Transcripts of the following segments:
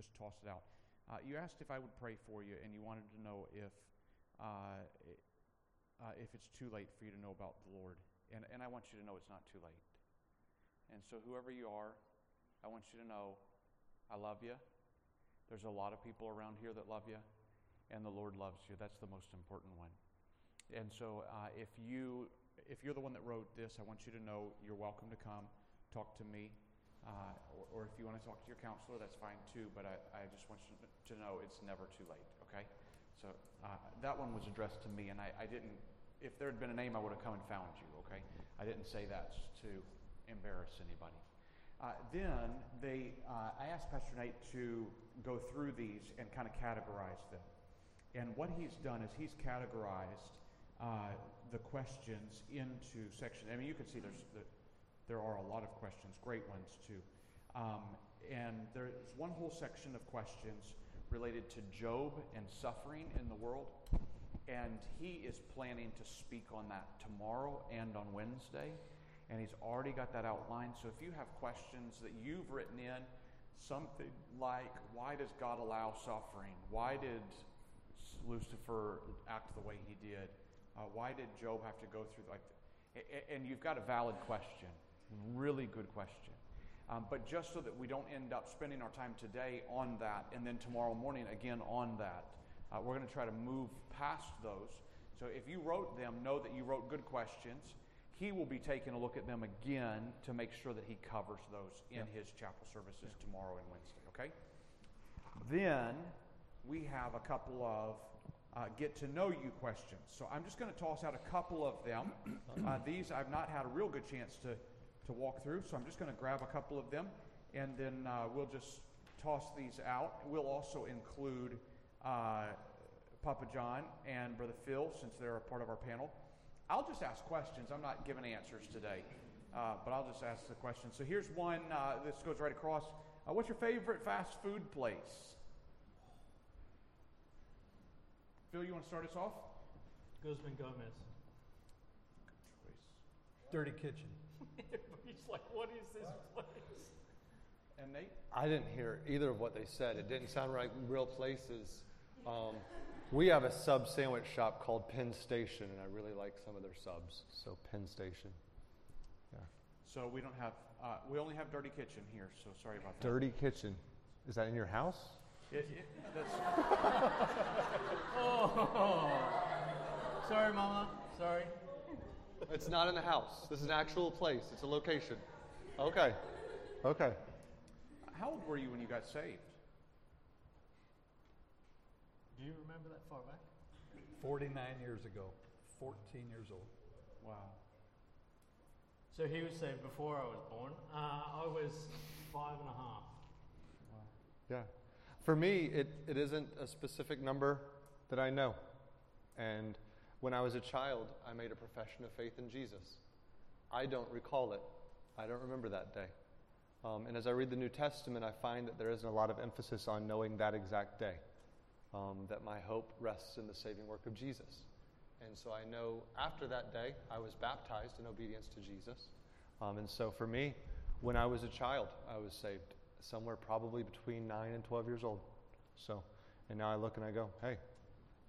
just toss it out. Uh, you asked if I would pray for you, and you wanted to know if uh, uh, if it's too late for you to know about the Lord. And, and I want you to know it's not too late. And so, whoever you are, I want you to know I love you. There's a lot of people around here that love you, and the Lord loves you. That's the most important one. And so, uh, if you if you're the one that wrote this, I want you to know you're welcome to come talk to me. Uh, or, or, if you want to talk to your counselor, that's fine too, but I, I just want you to know it's never too late, okay? So uh, that one was addressed to me, and I, I, didn't, if there had been a name, I would have come and found you, okay? I didn't say that to embarrass anybody. Uh, then they, uh, I asked Pastor Nate to go through these and kind of categorize them. And what he's done is he's categorized uh, the questions into sections. I mean, you can see there's the, there are a lot of questions, great ones too. Um, and there's one whole section of questions related to Job and suffering in the world. And he is planning to speak on that tomorrow and on Wednesday. And he's already got that outlined. So if you have questions that you've written in, something like, why does God allow suffering? Why did Lucifer act the way he did? Uh, why did Job have to go through like, and you've got a valid question. Really good question. Um, but just so that we don't end up spending our time today on that and then tomorrow morning again on that, uh, we're going to try to move past those. So if you wrote them, know that you wrote good questions. He will be taking a look at them again to make sure that he covers those in his chapel services tomorrow and Wednesday, okay? Then we have a couple of uh, get to know you questions. So I'm just going to toss out a couple of them. Uh, these I've not had a real good chance to to walk through. So I'm just going to grab a couple of them and then uh, we'll just toss these out. We'll also include uh, Papa John and Brother Phil since they're a part of our panel. I'll just ask questions. I'm not giving answers today, uh, but I'll just ask the questions. So here's one. Uh, this goes right across. Uh, what's your favorite fast food place? Phil, you want to start us off? Guzman Gomez. Good choice. Dirty Kitchen. He's like, what is this place? And Nate? I didn't hear either of what they said. It didn't sound like real places. Um, we have a sub sandwich shop called Penn Station, and I really like some of their subs. So Penn Station. Yeah. So we don't have, uh, we only have Dirty Kitchen here, so sorry about that. Dirty Kitchen. Is that in your house? It, it, oh, sorry, Mama. Sorry. It's not in the house. This is an actual place. It's a location. Okay. Okay. How old were you when you got saved? Do you remember that far back? 49 years ago. 14 years old. Wow. So he was saved before I was born. Uh, I was five and a half. Wow. Yeah. For me, it, it isn't a specific number that I know. And when I was a child, I made a profession of faith in Jesus. I don't recall it. I don't remember that day. Um, and as I read the New Testament, I find that there isn't a lot of emphasis on knowing that exact day. Um, that my hope rests in the saving work of Jesus. And so I know after that day, I was baptized in obedience to Jesus. Um, and so for me, when I was a child, I was saved somewhere probably between 9 and 12 years old. So, and now I look and I go, hey,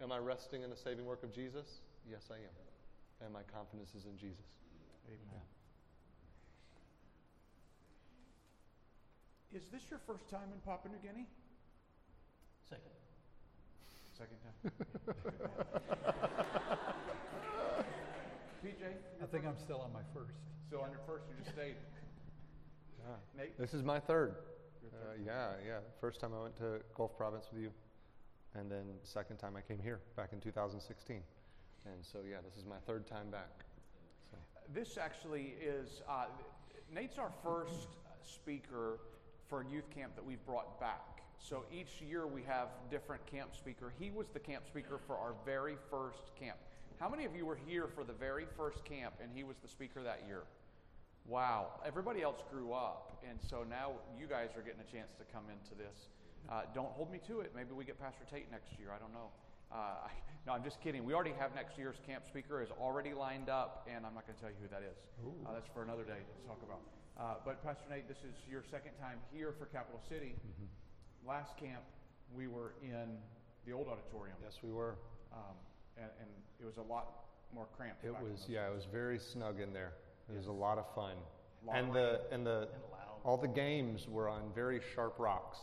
Am I resting in the saving work of Jesus? Yes, I am. And my confidence is in Jesus. Amen. Is this your first time in Papua New Guinea? Second. Second time. PJ? I think I'm still on my first. Still on your first, you just stayed. Yeah. Nate? This is my third. third Uh, yeah, yeah. First time I went to Gulf Province with you. And then second time I came here back in 2016. And so, yeah, this is my third time back. So. This actually is, uh, Nate's our first speaker for youth camp that we've brought back. So each year we have different camp speaker. He was the camp speaker for our very first camp. How many of you were here for the very first camp and he was the speaker that year? Wow. Everybody else grew up. And so now you guys are getting a chance to come into this. Uh, don't hold me to it. Maybe we get Pastor Tate next year. I don't know. Uh, I, no, I'm just kidding. We already have next year's camp speaker is already lined up, and I'm not going to tell you who that is. Uh, that's for another day to talk about. Uh, but Pastor Nate, this is your second time here for Capital City. Mm-hmm. last camp, we were in the old auditorium. Yes, we were. Um, and, and it was a lot more cramped. It was those yeah, it was very snug in there. It was a lot of fun. Lot and of the and the And loud. all the games were on very sharp rocks.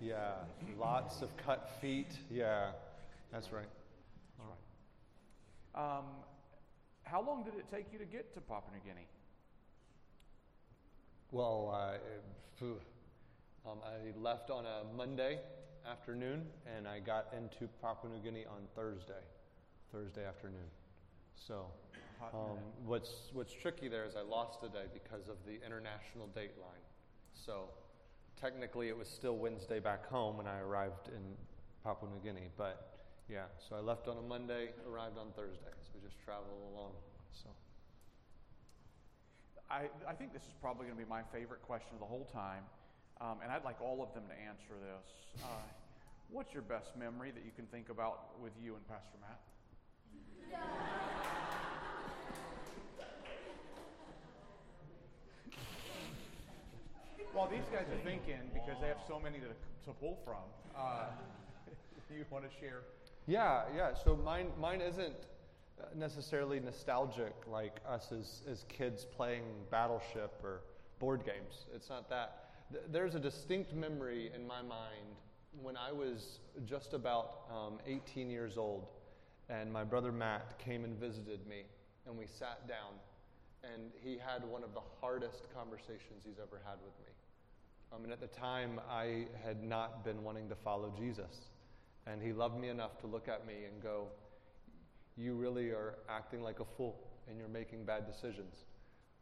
Yeah. Yeah, lots of cut feet. Yeah, that's right. That's right. Um, how long did it take you to get to Papua New Guinea? Well, uh, um, I left on a Monday afternoon, and I got into Papua New Guinea on Thursday, Thursday afternoon. So, um, what's what's tricky there is I lost a day because of the international date line. So, technically, it was still Wednesday back home when I arrived in Papua New Guinea. But yeah, so I left on a Monday, arrived on Thursday. So we just traveled along. So. I, I think this is probably going to be my favorite question of the whole time, um, and I'd like all of them to answer this. Uh, what's your best memory that you can think about with you and Pastor Matt? While these guys are thinking, because they have so many to, to pull from, uh, you want to share? Yeah, yeah. So mine, mine isn't necessarily nostalgic like us as, as kids playing Battleship or board games. It's not that. Th- There's a distinct memory in my mind when I was just about um, 18 years old, and my brother Matt came and visited me, and we sat down, and he had one of the hardest conversations he's ever had with me. Um, and at the time, I had not been wanting to follow Jesus. And he loved me enough to look at me and go, You really are acting like a fool and you're making bad decisions.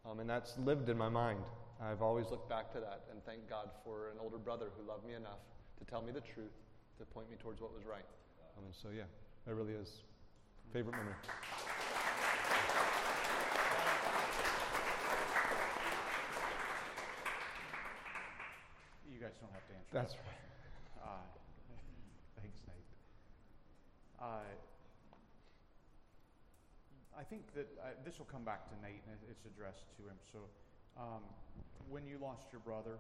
Um, and that's lived in my mind. I've always looked back to that and thank God for an older brother who loved me enough to tell me the truth, to point me towards what was right. Um, so, yeah, that really is favorite memory. You guys don't have to answer. That's that question. Uh, thanks, Nate. Uh, I think that uh, this will come back to Nate, and it's addressed to him. So, um, when you lost your brother,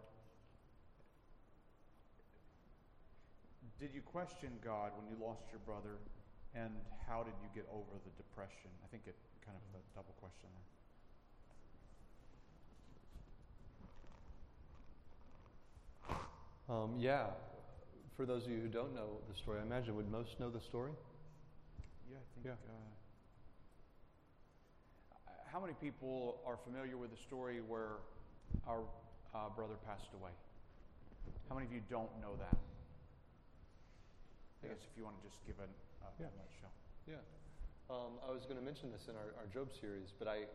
did you question God when you lost your brother, and how did you get over the depression? I think it kind of a double question there. Um, yeah, for those of you who don't know the story, I imagine would most know the story? Yeah, I think. Yeah. Uh, how many people are familiar with the story where our uh, brother passed away? How many of you don't know that? I Yeah. guess if you want to just give a, a, Yeah. a nutshell. Yeah. Um, I was going to mention this in our, our Job series, but I,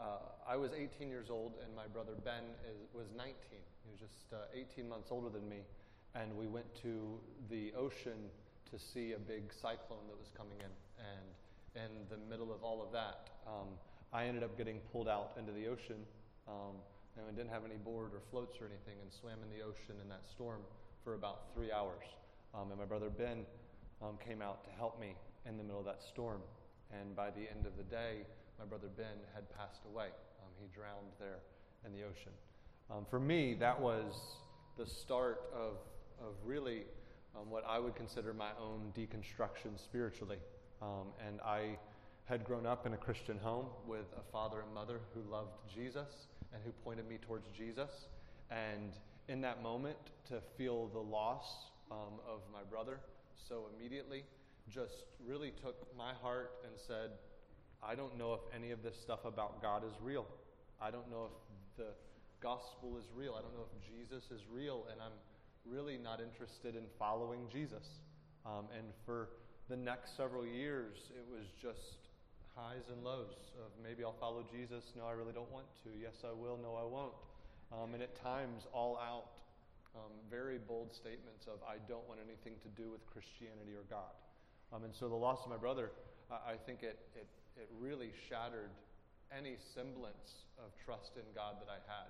uh, I was 18 years old and my brother Ben is, was 19. He was just uh, 18 months older than me. And we went to the ocean to see a big cyclone that was coming in. And in the middle of all of that, um, I ended up getting pulled out into the ocean. Um, and I didn't have any board or floats or anything and swam in the ocean in that storm for about three hours. Um, and my brother Ben um, came out to help me in the middle of that storm. And by the end of the day, my brother Ben had passed away. Um, he drowned there in the ocean. Um, for me, that was the start of, of really um, what I would consider my own deconstruction spiritually. Um, and I had grown up in a Christian home with a father and mother who loved Jesus and who pointed me towards Jesus. And in that moment, to feel the loss um, of my brother so immediately just really took my heart and said, I don't know if any of this stuff about God is real. I don't know if the gospel is real. I don't know if Jesus is real, and I'm really not interested in following Jesus. Um, and for the next several years, it was just highs and lows of maybe I'll follow Jesus. No, I really don't want to. Yes, I will. No, I won't. Um, and at times, all out, um, very bold statements of I don't want anything to do with Christianity or God. Um, and so the loss of my brother, I, I think it, it, it really shattered any semblance of trust in God that I had.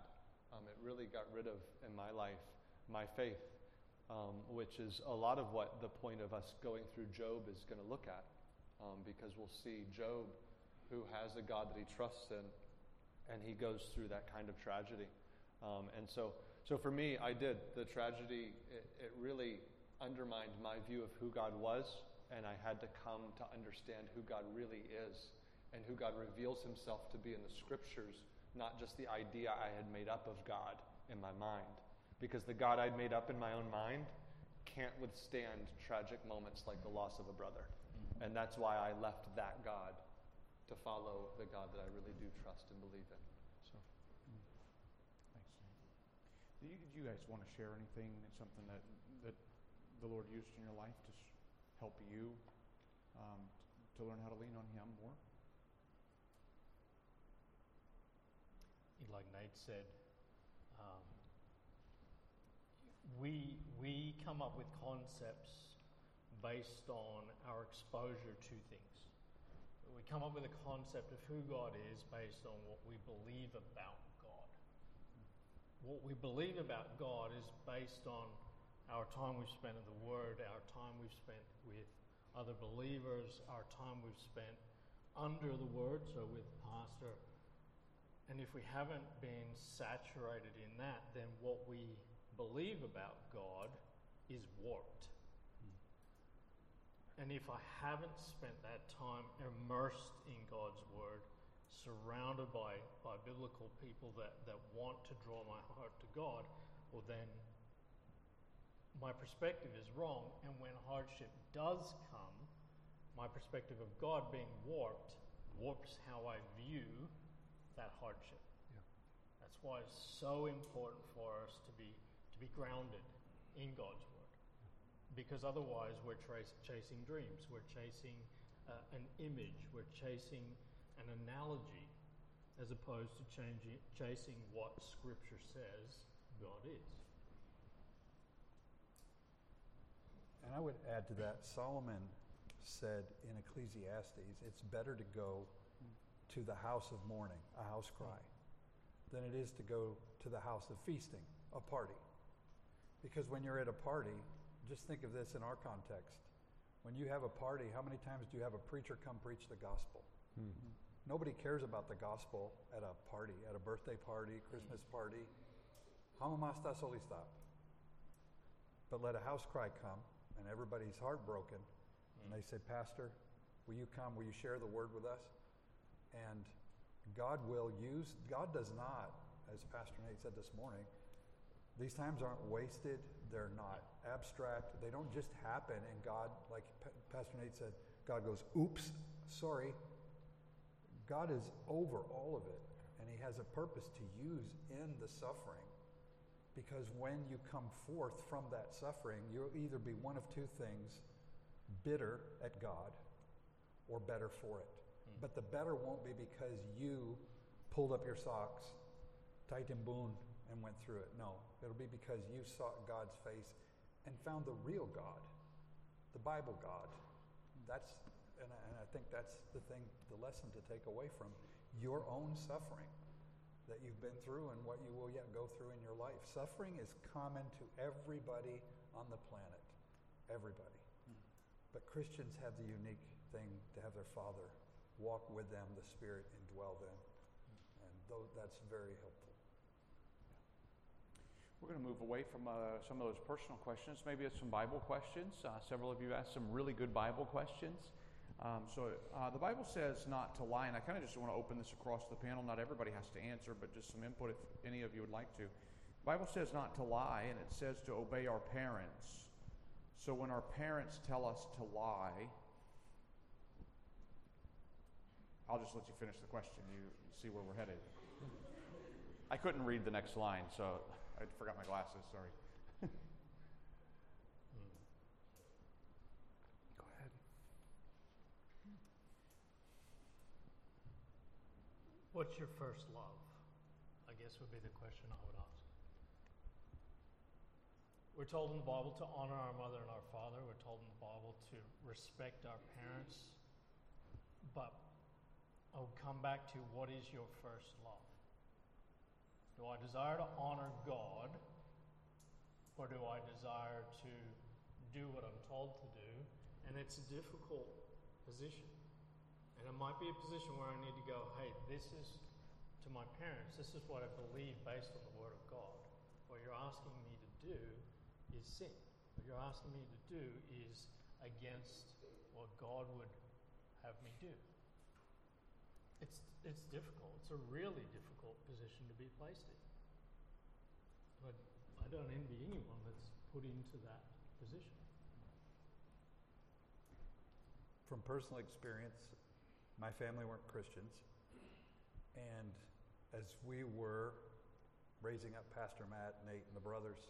Um, it really got rid of, in my life, my faith, um, which is a lot of what the point of us going through Job is going to look at. Um, because we'll see Job, who has a God that he trusts in, and he goes through that kind of tragedy. Um, and so, So for me, I did. The tragedy, it, it really undermined my view of who God was, and I had to come to understand who God really is and who God reveals himself to be in the scriptures, not just the idea I had made up of God in my mind. Because the God I'd made up in my own mind can't withstand tragic moments like the loss of a brother. And that's why I left that God to follow the God that I really do trust and believe in. So. Thanks. Do you, do you guys want to share anything, something that, that the Lord used in your life to help you um, to learn how to lean on Him more? Like Nate said, um, we we come up with concepts based on our exposure to things. We come up with a concept of who God is based on what we believe about God. What we believe about God is based on our time we've spent in the Word, our time we've spent with other believers, our time we've spent under the Word, so with Pastor and if we haven't been saturated in that, then what we believe about God is warped. Hmm. And if I haven't spent that time immersed in God's Word, surrounded by, by biblical people that, that want to draw my heart to God, well, then my perspective is wrong. And when hardship does come, my perspective of God being warped warps how I view that hardship. Yeah. That's why it's so important for us to be to be grounded in God's word, because otherwise we're trace, chasing dreams, we're chasing uh, an image, we're chasing an analogy, as opposed to changing, chasing what Scripture says God is. And I would add to that, Solomon said in Ecclesiastes, it's better to go to the house of mourning, a house cry, than it is to go to the house of feasting, a party. Because when you're at a party, just think of this in our context. When you have a party, how many times do you have a preacher come preach the gospel? Mm-hmm. Nobody cares about the gospel at a party, at a birthday party, Christmas party. Hamamasta solistap. But let a house cry come, and everybody's heartbroken, and they say, Pastor, will you come? Will you share the word with us? And God will use, God does not, as Pastor Nate said this morning, these times aren't wasted. They're not abstract. They don't just happen. And God, like Pastor Nate said, God goes, oops, sorry. God is over all of it. And He has a purpose to use in the suffering. Because when you come forth from that suffering, you'll either be one of two things bitter at God or better for it. Mm. But the better won't be because you pulled up your socks, tightened boon, and went through it. No, it'll be because you sought God's face and found the real God, the Bible God. That's, and I, and I think that's the thing, the lesson to take away from your own suffering that you've been through and what you will yet go through in your life. Suffering is common to everybody on the planet, everybody. Mm. But Christians have the unique thing to have their Father walk with them, the Spirit indwell them. And tho- that's very helpful. We're going to move away from uh, some of those personal questions. Maybe it's some Bible questions. Uh, several of you asked some really good Bible questions. Um, so uh, the Bible says not to lie, and I kind of just want to open this across the panel. Not everybody has to answer, but just some input if any of you would like to. The Bible says not to lie, and it says to obey our parents. So when our parents tell us to lie, I'll just let you finish the question. You see where we're headed. I couldn't read the next line, so I forgot my glasses. Sorry. Go ahead. What's your first love? I guess would be the question I would ask. We're told in the Bible to honor our mother and our father. We're told in the Bible to respect our parents. But I'll come back to what is your first love? Do I desire to honor God or do I desire to do what I'm told to do? And it's a difficult position. And it might be a position where I need to go, hey, this is to my parents, this is what I believe based on the Word of God. what you're asking me to do is sin. What you're asking me to do is against what God would have me do. It's, it's difficult. It's a really difficult position to be placed in. But I don't envy anyone that's put into that position. From personal experience, my family weren't Christians. And as we were raising up Pastor Matt, Nate, and the brothers,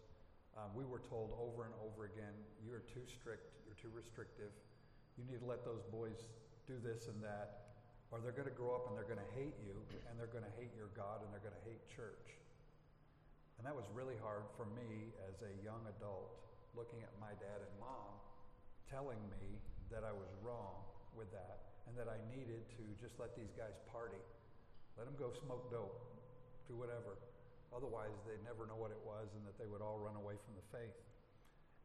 um, we were told over and over again, you're too strict, you're too restrictive. You need to let those boys do this and that, or they're going to grow up and they're going to hate you, and they're going to hate your God, and they're going to hate church. And that was really hard for me as a young adult, looking at my dad and mom telling me that I was wrong with that and that I needed to just let these guys party. Let them go smoke dope, do whatever. Otherwise, they'd never know what it was and that they would all run away from the faith.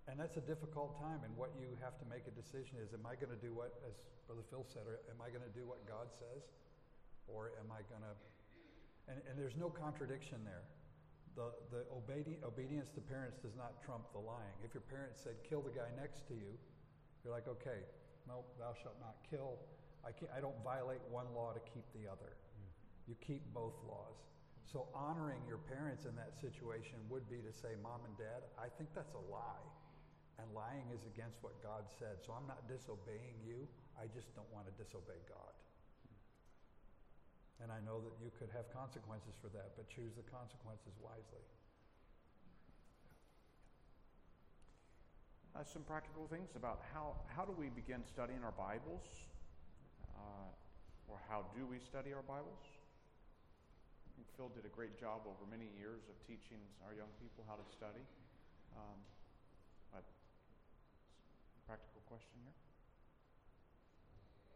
And that's a difficult time. And what you have to make a decision is am I going to do what, as Brother Phil said, or am I going to do what God says? Or am I going to. And, and there's no contradiction there. The, the obedi- obedience to parents does not trump the lying. If your parents said, kill the guy next to you, you're like, okay, no, thou shalt not kill. I, can't, I don't violate one law to keep the other. Mm. You keep both laws. So honoring your parents in that situation would be to say, Mom and Dad, I think that's a lie. And lying is against what God said. So I'm not disobeying you. I just don't want to disobey God. And I know that you could have consequences for that, but choose the consequences wisely. Uh, some practical things about how, how do we begin studying our Bibles? Uh, or how do we study our Bibles? Phil did a great job over many years of teaching our young people how to study. Um, question here.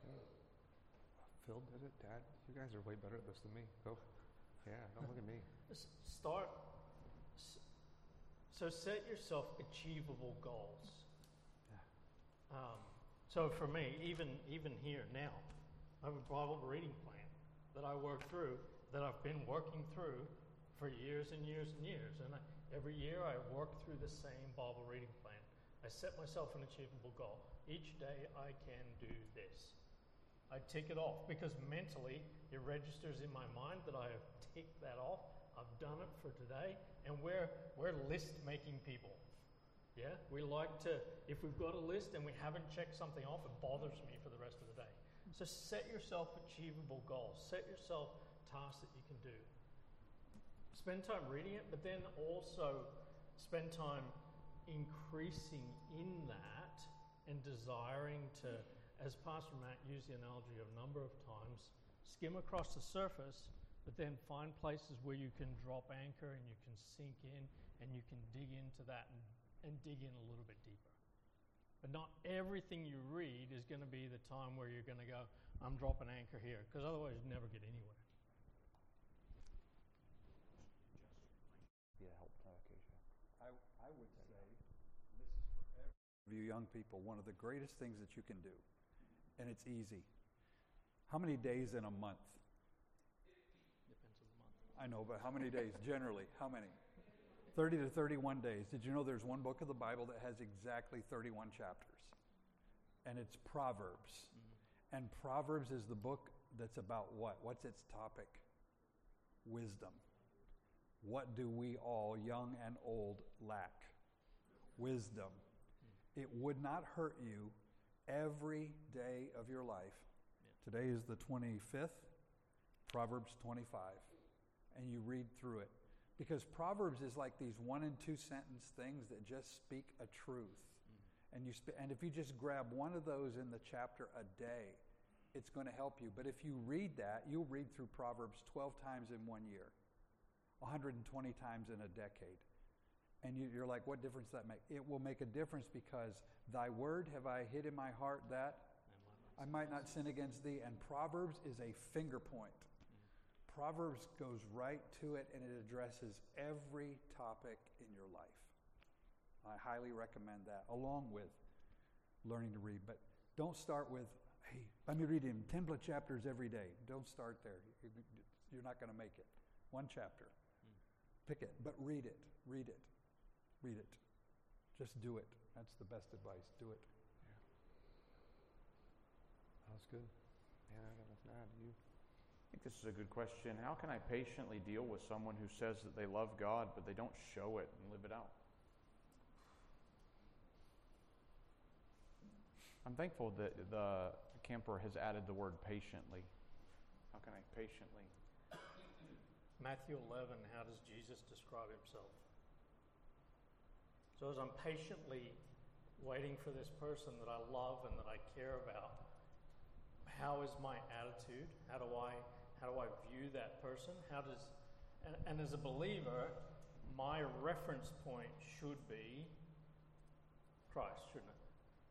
Yeah. Phil did it, Dad. You guys are way better at this than me. Go. Yeah, don't look at me. Start so set yourself achievable goals. Um, so for me, even even here now, I have a Bible reading plan that I work through, that I've been working through for years and years and years. And I, every year I work through the same Bible reading plan. I set myself an achievable goal. Each day I can do this. I tick it off because mentally it registers in my mind that I have ticked that off. I've done it for today, and we're, we're list making people. Yeah? We like to, if we've got a list and we haven't checked something off, it bothers me for the rest of the day. So set yourself achievable goals, set yourself tasks that you can do. Spend time reading it, but then also spend time increasing in that and desiring to, as Pastor Matt used the analogy a number of times, skim across the surface but then find places where you can drop anchor and you can sink in and you can dig into that and, and dig in a little bit deeper. But not everything you read is going to be the time where you're going to go, I'm dropping anchor here, because otherwise you never get anywhere. Yeah, help, uh, I, I would say, this is for every you young people, one of the greatest things that you can do, and it's easy. How many days in a month I know, but how many days generally? How many? 30 to 31 days. Did you know there's one book of the Bible that has exactly 31 chapters? And it's Proverbs. Mm-hmm. And Proverbs is the book that's about what? What's its topic? Wisdom. What do we all, young and old, lack? Wisdom. It would not hurt you every day of your life. Yeah. Today is the 25th, Proverbs 25 and you read through it. Because Proverbs is like these one and two sentence things that just speak a truth. Mm-hmm. And, you sp- and if you just grab one of those in the chapter a day, it's going to help you. But if you read that, you'll read through Proverbs 12 times in one year, 120 times in a decade. And you, are like, what difference does that make? It will make a difference because thy word have I hid in my heart that I might not sin against thee. And Proverbs is a finger point Proverbs goes right to it and it addresses every topic in your life. I highly recommend that, along with learning to read. But don't start with, hey, let me read in 10 chapters every day. Don't start there. You're not going to make it. One chapter. Hmm. Pick it, but read it. read it. Read it. Just do it. That's the best advice. Do it. That was good. Yeah, I got nothing to add. You? I think this is a good question. How can I patiently deal with someone who says that they love God, but they don't show it and live it out? I'm thankful that the camper has added the word patiently. How can I patiently? Matthew 11, how does Jesus describe himself? So, as I'm patiently waiting for this person that I love and that I care about, how is my attitude? How do I how do I view that person? How does and, and as a believer, my reference point should be Christ, shouldn't it?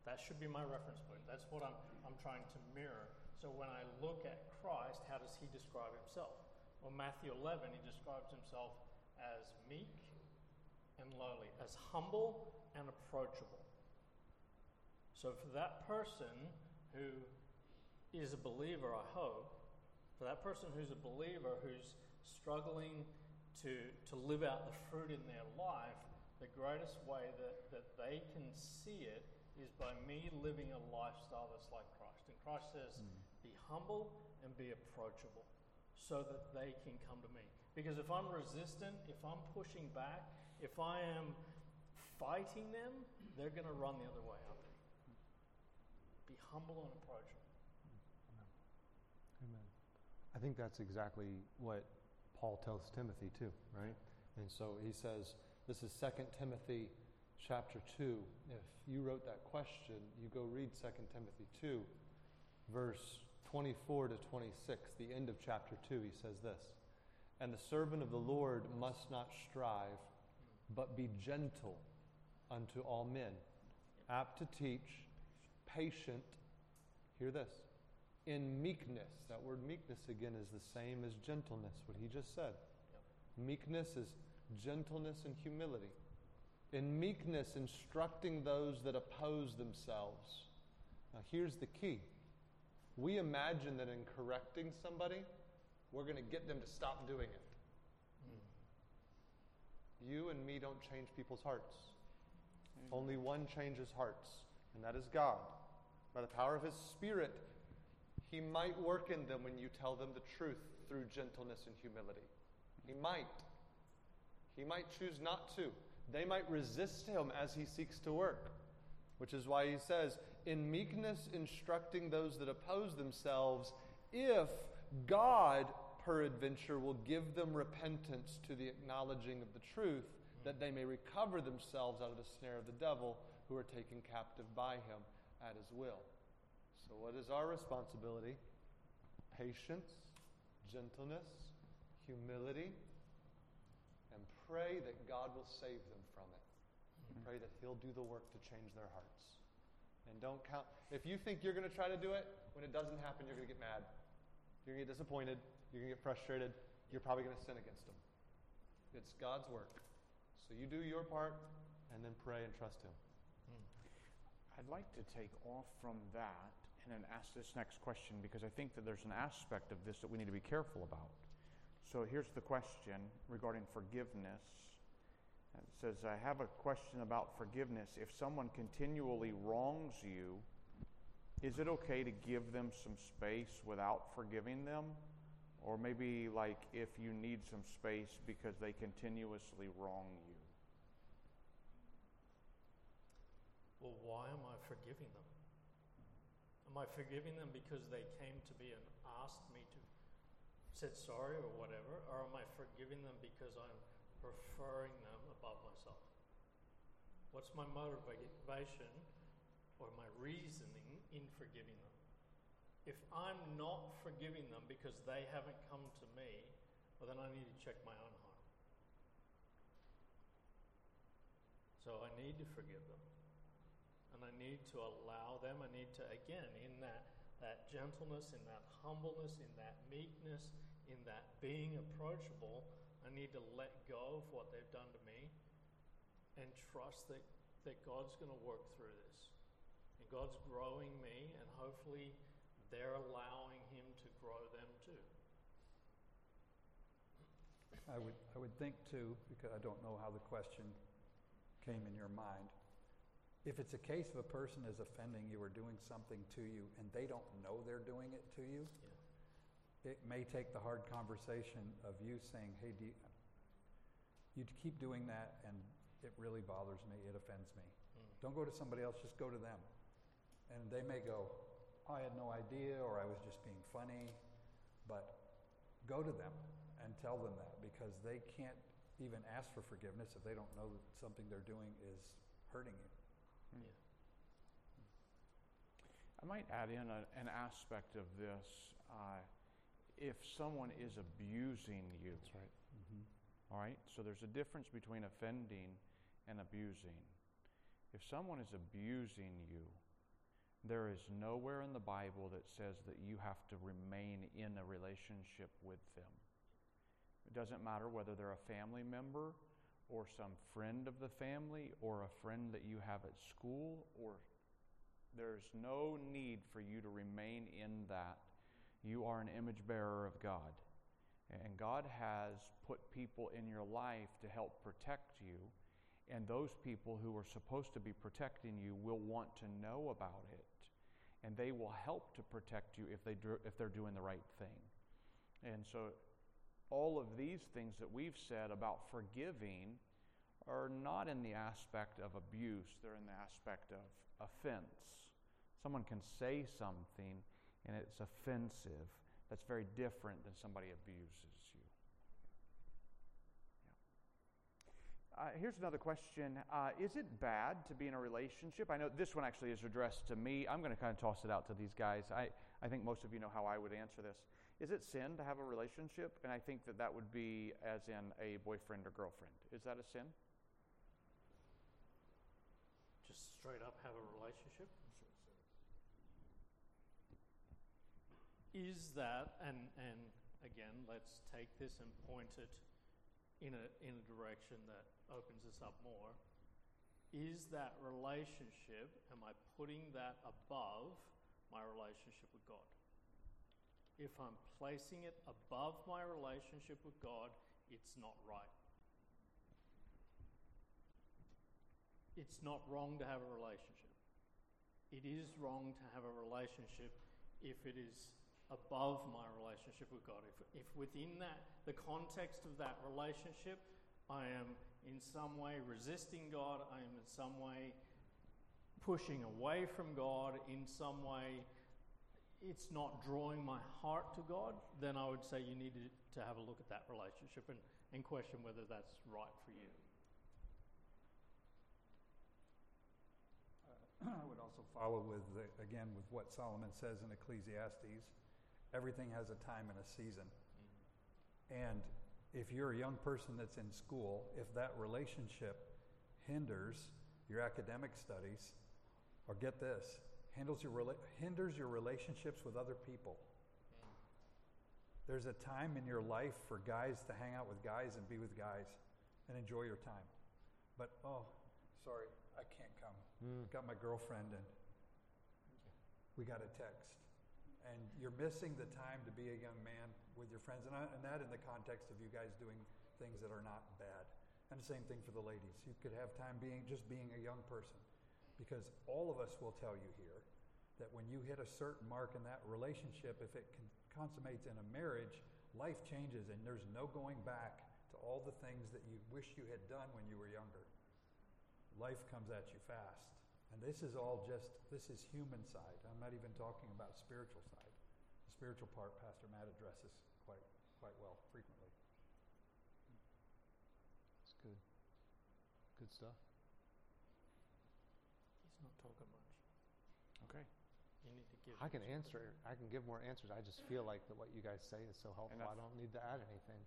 That should be my reference point. That's what I'm I'm trying to mirror. So when I look at Christ, how does he describe himself? Well, Matthew 11, he describes himself as meek and lowly, as humble and approachable. So for that person who is a believer, I hope, for that person who's a believer who's struggling to, to live out the fruit in their life, the greatest way that, that they can see it is by me living a lifestyle that's like Christ. And Christ says, mm. be humble and be approachable so that they can come to me. Because if I'm resistant, if I'm pushing back, if I am fighting them, they're going to run the other way, aren't they? Be humble and approachable. Amen. I think that's exactly what Paul tells Timothy too, right? And so he says, this is 2 Timothy chapter 2. If you wrote that question, you go read 2 Timothy 2, verse 24 to 26, the end of chapter 2. He says this And the servant of the Lord must not strive, but be gentle unto all men, apt to teach, patient. Hear this in meekness. That word meekness again is the same as gentleness, what he just said. Meekness is gentleness and humility. In meekness, instructing those that oppose themselves. Now, here's the key we imagine that in correcting somebody, we're going to get them to stop doing it. You and me don't change people's hearts. Mm. Only one changes hearts, and that is God. By the power of His Spirit, he might work in them when you tell them the truth through gentleness and humility. He might. He might choose not to. They might resist him as he seeks to work, which is why he says, in meekness instructing those that oppose themselves, if God, peradventure, will give them repentance to the acknowledging of the truth, that they may recover themselves out of the snare of the devil who are taken captive by him at his will. So, what is our responsibility? Patience, gentleness, humility, and pray that God will save them from it. Pray that He'll do the work to change their hearts. And don't count. If you think you're going to try to do it, when it doesn't happen, you're going to get mad. You're going to get disappointed. You're going to get frustrated. You're probably going to sin against Him. It's God's work. So you do your part and then pray and trust Him. Hmm. I'd like to take off from that and then ask this next question because I think that there's an aspect of this that we need to be careful about. So here's the question regarding forgiveness. It says, I have a question about forgiveness. If someone continually wrongs you, is it okay to give them some space without forgiving them? Or maybe like if you need some space because they continuously wrong you? Well, why am I forgiving them? Am I forgiving them because they came to me and asked me to said sorry or whatever, or am I forgiving them because I'm preferring them above myself? What's my motivation or my reasoning in forgiving them? If I'm not forgiving them because they haven't come to me, well, then I need to check my own heart. So I need to forgive them and I need to allow them. I need to, again, in that, that gentleness, in that humbleness, in that meekness, in that being approachable, I need to let go of what they've done to me and trust that, that God's going to work through this. God's growing me, and hopefully they're allowing Him to grow them too. I would, I would think too, because I don't know how the question came in your mind. If it's a case of a person is offending you or doing something to you and they don't know they're doing it to you, Yeah. it may take the hard conversation of you saying, hey, do you, you keep doing that and it really bothers me, it offends me. Mm. Don't go to somebody else, just go to them. And they may go, I had no idea, or I was just being funny. But go to them and tell them that because they can't even ask for forgiveness if they don't know that something they're doing is hurting you. Yeah. I might add in a, an aspect of this. Uh, if someone is abusing you, That's right. all right, so there's a difference between offending and abusing. If someone is abusing you, there is nowhere in the Bible that says that you have to remain in a relationship with them. It doesn't matter whether they're a family member or some friend of the family or a friend that you have at school or there's no need for you to remain in that. You are an image bearer of God. And God has put people in your life to help protect you. And those people who are supposed to be protecting you will want to know about it. And they will help to protect you if, they do, if they're doing the right thing. And so, all of these things that we've said about forgiving are not in the aspect of abuse, they're in the aspect of offense. Someone can say something and it's offensive. That's very different than somebody abuses you. Uh, here's another question uh, Is it bad to be in a relationship? I know this one actually is addressed to me. I'm going to kind of toss it out to these guys. I, I think most of you know how I would answer this. Is it sin to have a relationship? And I think that that would be as in a boyfriend or girlfriend. Is that a sin? Just straight up have a relationship? Is that, and, and again, let's take this and point it in a, in a direction that opens us up more. Is that relationship, am I putting that above my relationship with God? If I'm placing it above my relationship with God, it's not right. It's not wrong to have a relationship. It is wrong to have a relationship if it is above my relationship with God. If, if within that, the context of that relationship, I am in some way resisting God, I am in some way pushing away from God, in some way it's not drawing my heart to God, then I would say you need to, have a look at that relationship and, and question whether that's right for you. Uh, I would also follow with, the, again, with what Solomon says in Ecclesiastes everything has a time and a season. And if you're a young person that's in school, if that relationship hinders your academic studies, or get this, hinders your, rela- hinders your relationships with other people. There's a time in your life for guys to hang out with guys and be with guys and enjoy your time. But, oh, sorry, I can't come. Mm. Got my girlfriend and we got a text. You're missing the time to be a young man with your friends. And, I, and that in the context of you guys doing things that are not bad. And the same thing for the ladies. You could have time being just being a young person. Because all of us will tell you here that when you hit a certain mark in that relationship, if it con- consummates in a marriage, life changes and there's no going back to all the things that you wish you had done when you were younger. Life comes at you fast. And this is all just, this is human side. I'm not even talking about spiritual side. The spiritual part, Pastor Matt addresses quite, quite well, frequently. It's good. Good stuff. He's not talking much. Okay. You need to give. I can him answer. I can give more answers. I just feel like that what you guys say is so helpful. Enough. I don't need to add anything.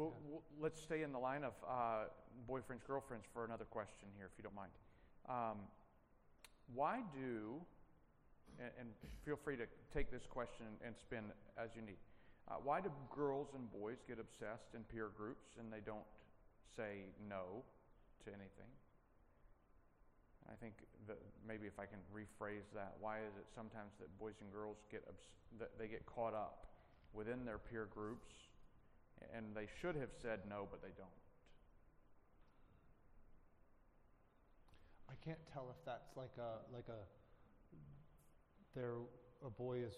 Well, Yeah. w let's stay in the line of uh, boyfriends, girlfriends for another question here, if you don't mind. Um, why do, and, and feel free to take this question and spin as you need. Uh, why do girls and boys get obsessed in peer groups and they don't say no to anything? I think that maybe if I can rephrase that, why is it sometimes that boys and girls get obs- that they get caught up within their peer groups And they should have said no, but they don't. I can't tell if that's like a like a there a boy is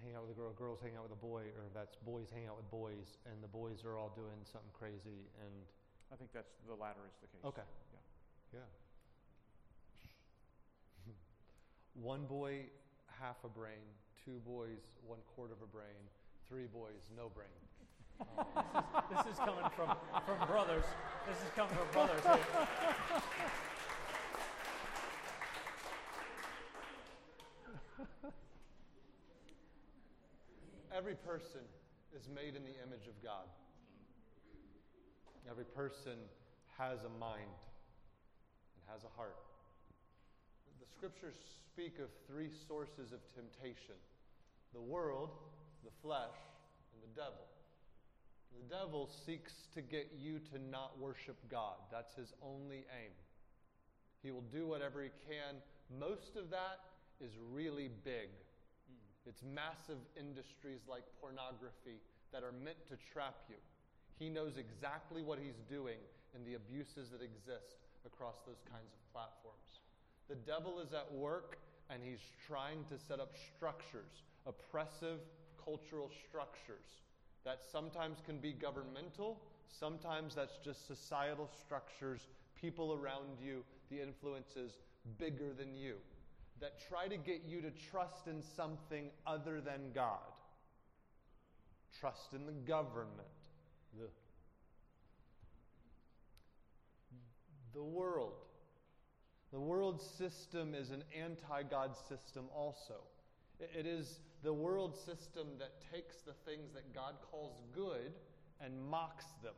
hanging out with a girl, a girls hanging out with a boy, or that's boys hanging out with boys, and the boys are all doing something crazy. And I think that's the latter is the case. okay, Yeah. yeah. one boy, half a brain. Two boys, one quarter of a brain. Three boys, no brain. This is coming from, from brothers. This is coming from brothers. Every person is made in the image of God. Every person has a mind and has a heart. The scriptures speak of three sources of temptation the world, the flesh, and the devil. The devil seeks to get you to not worship God. That's his only aim. He will do whatever he can. Most of that is really big. Mm. It's massive industries like pornography that are meant to trap you. He knows exactly what he's doing in the abuses that exist across those kinds of platforms. The devil is at work and he's trying to set up structures, oppressive cultural structures that sometimes can be governmental, sometimes that's just societal structures, people around you, the influences bigger than you that try to get you to trust in something other than God. Trust in the government, the, the world. The world system is an anti God system, also. It- it is the world system that takes the things that God calls good and mocks them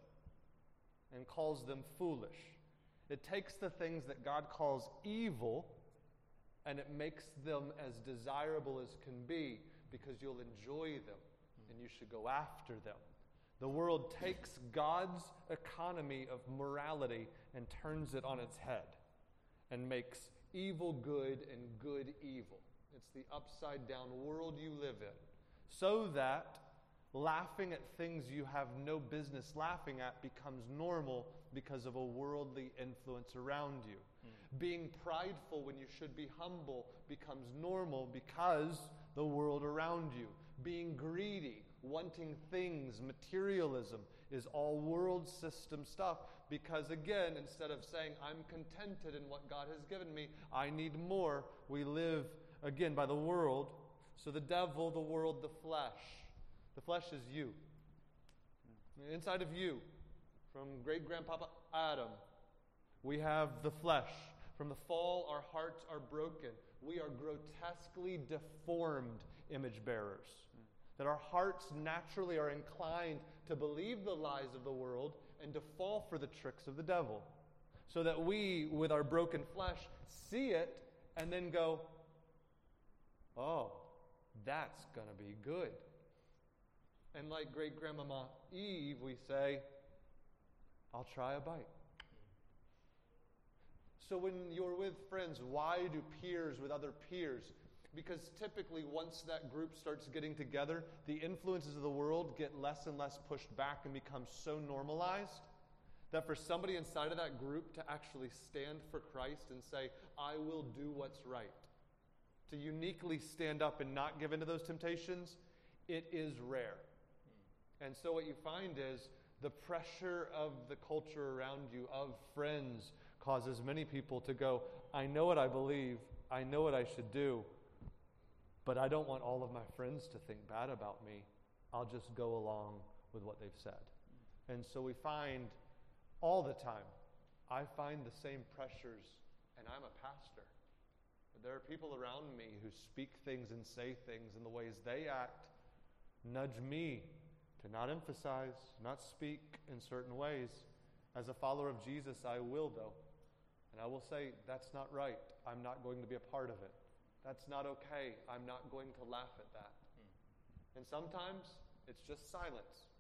and calls them foolish. It takes the things that God calls evil and it makes them as desirable as can be because you'll enjoy them and you should go after them. The world takes God's economy of morality and turns it on its head and makes evil good and good evil. It's the upside down world you live in. So that laughing at things you have no business laughing at becomes normal because of a worldly influence around you. Hmm. Being prideful when you should be humble becomes normal because the world around you. Being greedy, wanting things, materialism is all world system stuff because, again, instead of saying, I'm contented in what God has given me, I need more, we live again by the world. So the devil, the world, the flesh. The flesh is you. Hmm. Inside of you, from great grandpapa Adam, we have the flesh. From the fall, our hearts are broken. We are grotesquely deformed image bearers. That our hearts naturally are inclined to believe the lies of the world and to fall for the tricks of the devil. So that we, with our broken flesh, see it and then go, oh, that's going to be good. And like great grandmama Eve, we say, I'll try a bite. So when you're with friends, why do peers with other peers? Because typically, once that group starts getting together, the influences of the world get less and less pushed back and become so normalized that for somebody inside of that group to actually stand for Christ and say, I will do what's right, to uniquely stand up and not give in to those temptations, it is rare. And so what you find is the pressure of the culture around you, of friends, causes many people to go, I know what I believe, I know what I should do, but I don't want all of my friends to think bad about me. I'll just go along with what they've said. And so we find all the time, I find the same pressures, and I'm a pastor. There are people around me who speak things and say things, and the ways they act nudge me to not emphasize, not speak in certain ways. As a follower of Jesus, I will, though. And I will say, that's not right. I'm not going to be a part of it. That's not okay. I'm not going to laugh at that. Hmm. And sometimes it's just silence.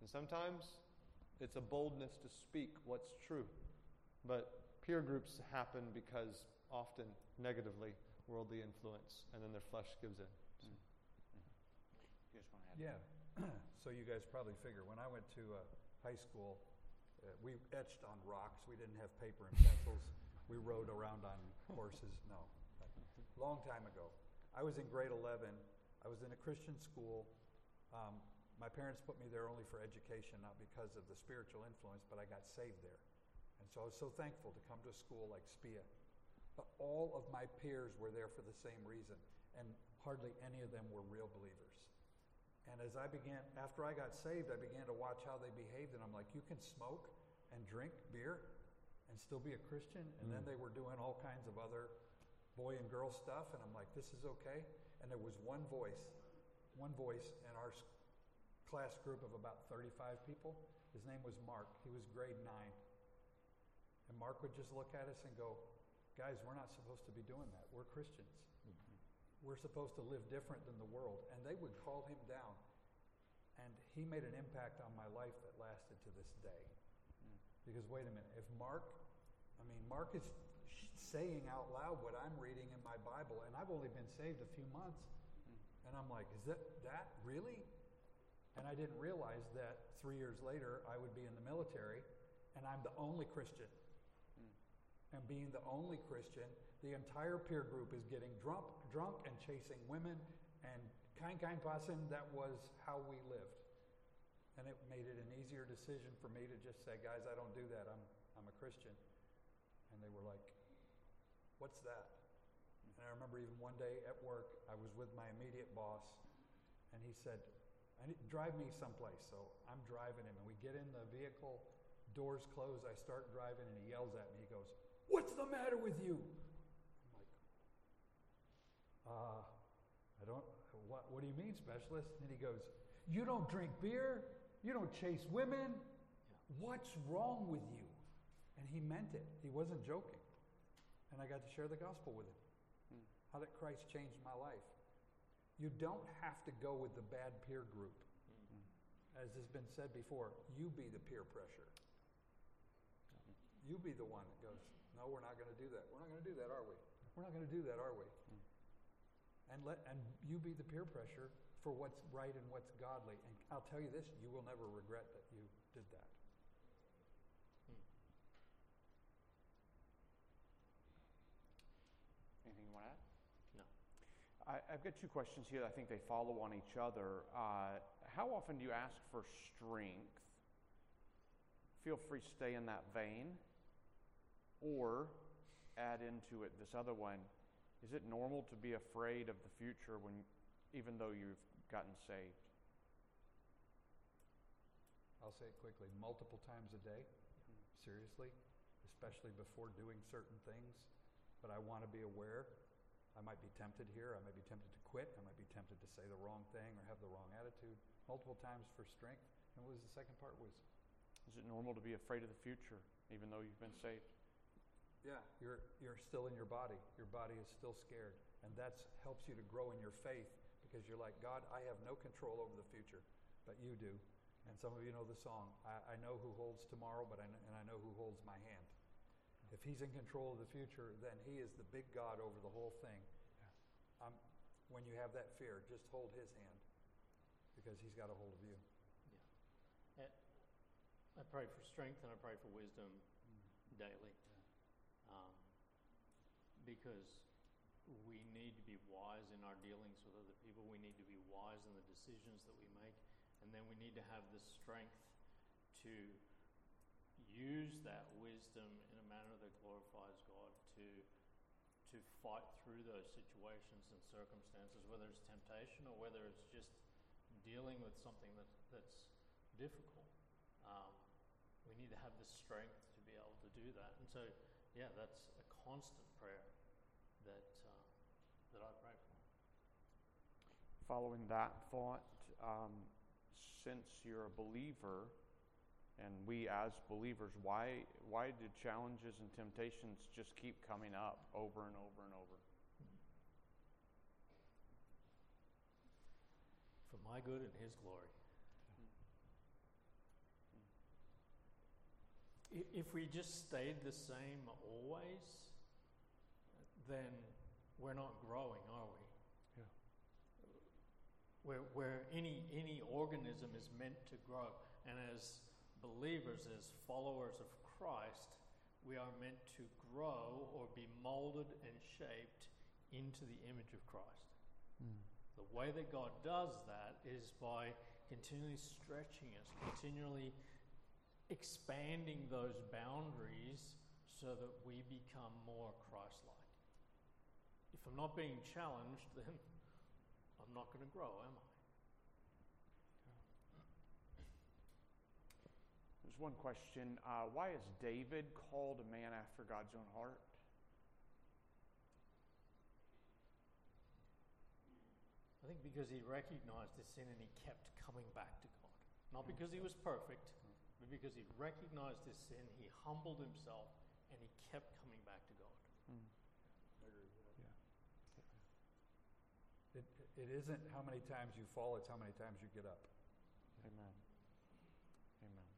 And sometimes it's a boldness to speak what's true. But peer groups happen because often negatively worldly influence, and then their flesh gives in. So. You just want to add? Yeah. so you guys probably figure when I went to uh, high school, uh, we etched on rocks. We didn't have paper and pencils. we rode around on horses. No, long time ago. I was in grade 11. I was in a Christian school. Um, my parents put me there only for education, not because of the spiritual influence, but I got saved there. And so I was so thankful to come to a school like SPIA. But all of my peers were there for the same reason, and hardly any of them were real believers. And as I began, after I got saved, I began to watch how they behaved, and I'm like, you can smoke and drink beer and still be a Christian? And mm. then they were doing all kinds of other boy and girl stuff, and I'm like, this is okay? And there was one voice, one voice in our class group of about 35 people. His name was Mark. He was grade nine. And Mark would just look at us and go, guys, we're not supposed to be doing that. We're Christians. We're supposed to live different than the world. And they would call him down. And he made an impact on my life that lasted to this day. Mm. Because wait a minute, if Mark, I mean, Mark is saying out loud what I'm reading in my Bible, and I've only been saved a few months. Mm. And I'm like, is that that really? And I didn't realize that three years later I would be in the military, and I'm the only Christian and being the only Christian, the entire peer group is getting drunk, drunk and chasing women and kind, kind passing. That was how we lived. And it made it an easier decision for me to just say, guys, I don't do that. I'm, I'm a Christian. And they were like, what's that? And I remember even one day at work, I was with my immediate boss, and he said, drive me someplace. So I'm driving him, and we get in the vehicle, doors close, I start driving, and he yells at me. He goes, What's the matter with you? I'm like, uh, I don't, what, what do you mean, specialist? And he goes, You don't drink beer, you don't chase women. What's wrong with you? And he meant it. He wasn't joking. And I got to share the gospel with him. Hmm. How that Christ changed my life. You don't have to go with the bad peer group. Hmm. As has been said before, you be the peer pressure. You be the one that goes, no, we're not going to do that. We're not going to do that, are we? We're not going to do that, are we? Mm. And let and you be the peer pressure for what's right and what's godly. And I'll tell you this, you will never regret that you did that. Hmm. Anything you want to add? No. I, have got two questions here. I think they follow on each other. Uh, how often do you ask for strength? Feel free to stay in that vein. Or add into it this other one is it normal to be afraid of the future when, even though you've gotten saved? I'll say it quickly multiple times a day, seriously, especially before doing certain things. But I want to be aware. I might be tempted here. I might be tempted to quit. I might be tempted to say the wrong thing or have the wrong attitude. Multiple times for strength. And what was the second part? Was is it normal to be afraid of the future, even though you've been saved? Yeah, you're, you're still in your body. Your body is still scared. And that helps you to grow in your faith because you're like, God, I have no control over the future, but you do. And some of you know the song, I, I know who holds tomorrow, but I and I know who holds my hand. If he's in control of the future, then he is the big God over the whole thing. Yeah. Um, when you have that fear, just hold his hand because he's got a hold of you. Yeah. I pray for strength and I pray for wisdom mm. daily because we need to be wise in our dealings with other people. We need to be wise in the decisions that we make. And then we need to have the strength to use that wisdom in a manner that glorifies God to to fight through those situations and circumstances, whether it's temptation or whether it's just dealing with something that, that's difficult. Um, we need to have the strength to be able to do that. And so, yeah, that's a constant prayer that, uh, that I pray for. Following that thought, um, since you're a believer, and we as believers, why, why do challenges and temptations just keep coming up over and over and over? For my good and His glory. If we just stayed the same always, then we're not growing, are we? Yeah. where, where any, any organism is meant to grow. And as believers, as followers of Christ, we are meant to grow or be molded and shaped into the image of Christ. Mm. The way that God does that is by continually stretching us, continually expanding those boundaries so that we become more Christ like. If I'm not being challenged, then I'm not going to grow, am I? There's one question. Uh, why is David called a man after God's own heart? I think because he recognized his sin and he kept coming back to God. Not because he was perfect, but because he recognized his sin, he humbled himself, and he kept coming back to God. Mm. It, isn't how many times you fall, it's how many times you get up. Amen. Amen.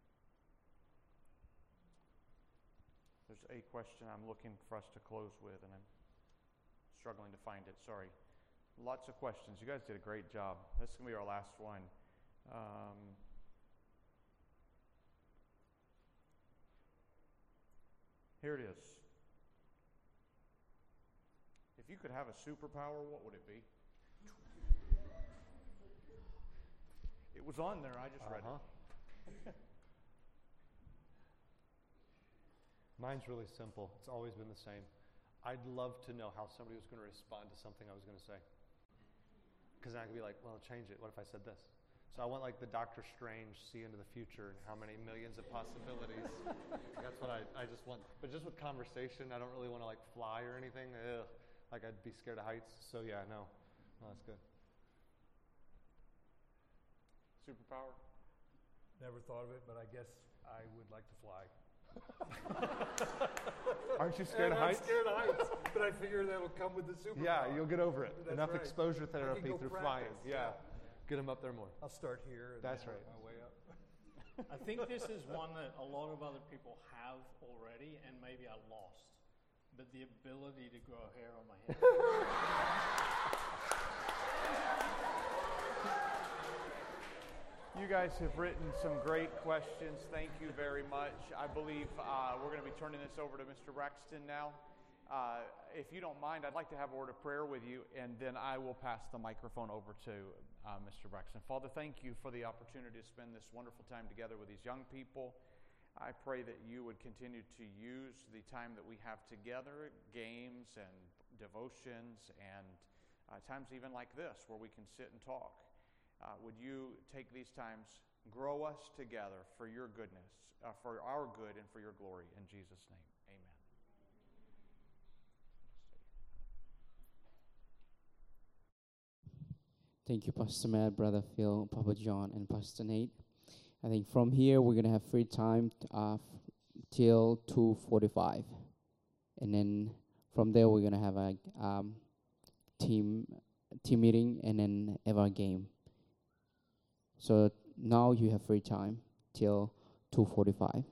There's a question I'm looking for us to close with, and I'm struggling to find it. Sorry. Lots of questions. You guys did a great job. This is going to be our last one. Um, here it is. If you could have a superpower, what would it be? It was on there. I just read it. Uh-huh. Mine's really simple. It's always been the same. I'd love to know how somebody was going to respond to something I was going to say. Because then I could be like, well, change it. What if I said this? So I want like the Doctor Strange see into the future and how many millions of possibilities. That's what I, I just want. But just with conversation, I don't really want to like fly or anything. Ugh. Like I'd be scared of heights. So yeah, no. No, that's good. Superpower? Never thought of it, but I guess I would like to fly. Aren't you scared And of I'm heights? scared of heights, but I figure that'll come with the superpower. Yeah, you'll get over it. That's Enough right. exposure therapy through practice, flying. Yeah. Get them up there more. I'll start here and That's then right. my way up. I think this is one that a lot of other people have already, and maybe I lost. But the ability to grow hair on my head. You guys have written some great questions. Thank you very much. I believe uh, we're going to be turning this over to Mr. Braxton now. Uh, if you don't mind, I'd like to have a word of prayer with you, and then I will pass the microphone over to uh, Mr. Braxton. Father, thank you for the opportunity to spend this wonderful time together with these young people. I pray that you would continue to use the time that we have together, games and devotions, and uh, times even like this where we can sit and talk. Uh, would you take these times, grow us together for your goodness, uh, for our good and for your glory. In Jesus' name, amen. Thank you, Pastor Matt, Brother Phil, Papa John, and Pastor Nate. I think from here we're gonna have free time uh, till two forty-five, and then from there we're gonna have a um, team team meeting and then have game. So now you have free time till two forty-five.